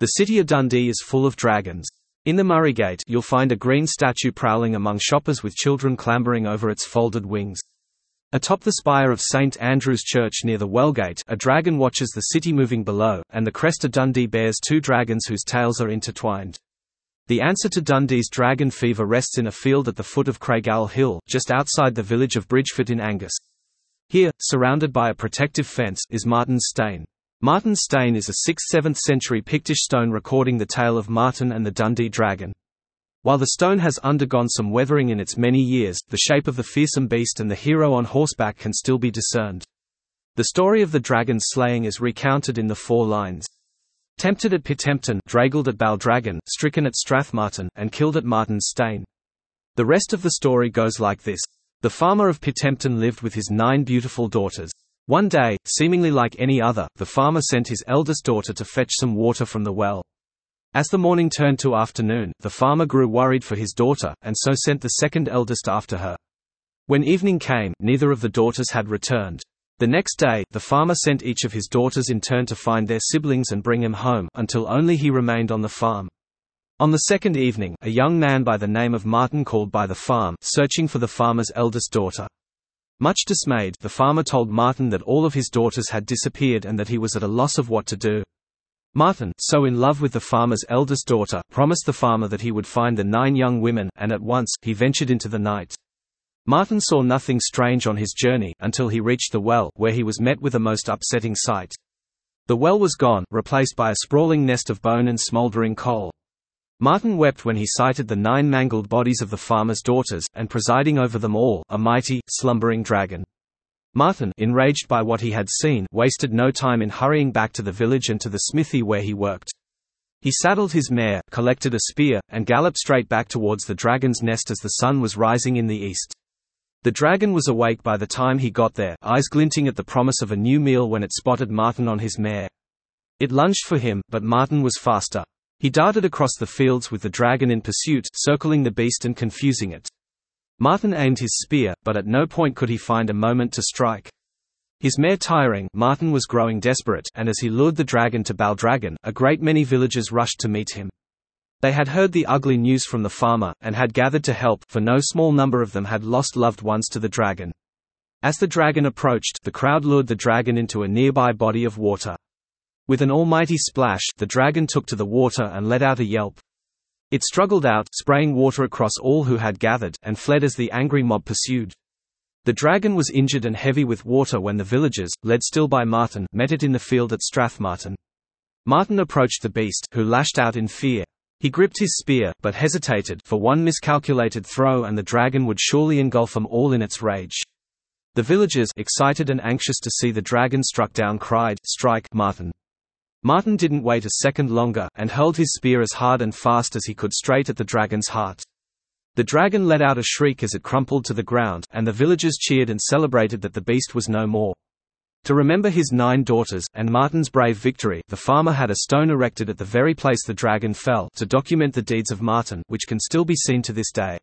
The city of Dundee is full of dragons. In the Murraygate, you'll find a green statue prowling among shoppers with children clambering over its folded wings. Atop the spire of St Andrew's Church near the Wellgate, a dragon watches the city moving below, and the crest of Dundee bears two dragons whose tails are intertwined. The answer to Dundee's dragon fever rests in a field at the foot of Craigowl Hill, just outside the village of Bridgefoot in Angus. Here, surrounded by a protective fence, is Martin's Stane. Martin's Stane is a 6th–7th century Pictish stone recording the tale of Martin and the Dundee dragon. While the stone has undergone some weathering in its many years, the shape of the fearsome beast and the hero on horseback can still be discerned. The story of the dragon's slaying is recounted in the four lines. Tempted at Pitempton, dragled at Baldragon, stricken at Strathmartin, and killed at Martin's Stane. The rest of the story goes like this. The farmer of Pitempton lived with his nine beautiful daughters. One day, seemingly like any other, the farmer sent his eldest daughter to fetch some water from the well. As the morning turned to afternoon, the farmer grew worried for his daughter, and so sent the second eldest after her. When evening came, neither of the daughters had returned. The next day, the farmer sent each of his daughters in turn to find their siblings and bring him home, until only he remained on the farm. On the second evening, a young man by the name of Martin called by the farm, searching for the farmer's eldest daughter. Much dismayed, the farmer told Martin that all of his daughters had disappeared and that he was at a loss of what to do. Martin, so in love with the farmer's eldest daughter, promised the farmer that he would find the nine young women, and at once, he ventured into the night. Martin saw nothing strange on his journey, until he reached the well, where he was met with a most upsetting sight. The well was gone, replaced by a sprawling nest of bone and smouldering coal. Martin wept when he sighted the nine mangled bodies of the farmer's daughters, and presiding over them all, a mighty, slumbering dragon. Martin, enraged by what he had seen, wasted no time in hurrying back to the village and to the smithy where he worked. He saddled his mare, collected a spear, and galloped straight back towards the dragon's nest as the sun was rising in the east. The dragon was awake by the time he got there, eyes glinting at the promise of a new meal when it spotted Martin on his mare. It lunged for him, but Martin was faster. He darted across the fields with the dragon in pursuit, circling the beast and confusing it. Martin aimed his spear, but at no point could he find a moment to strike. His mare tiring, Martin was growing desperate, and as he lured the dragon to Baldragon, a great many villagers rushed to meet him. They had heard the ugly news from the farmer, and had gathered to help, for no small number of them had lost loved ones to the dragon. As the dragon approached, the crowd lured the dragon into a nearby body of water. With an almighty splash, the dragon took to the water and let out a yelp. It struggled out, spraying water across all who had gathered, and fled as the angry mob pursued. The dragon was injured and heavy with water when the villagers, led still by Martin, met it in the field at Strathmartin. Martin approached the beast, who lashed out in fear. He gripped his spear, but hesitated, for one miscalculated throw and the dragon would surely engulf them all in its rage. The villagers, excited and anxious to see the dragon struck down cried, Strike, Martin. Martin didn't wait a second longer, and hurled his spear as hard and fast as he could straight at the dragon's heart. The dragon let out a shriek as it crumpled to the ground, and the villagers cheered and celebrated that the beast was no more. To remember his nine daughters, and Martin's brave victory, the farmer had a stone erected at the very place the dragon fell, to document the deeds of Martin, which can still be seen to this day.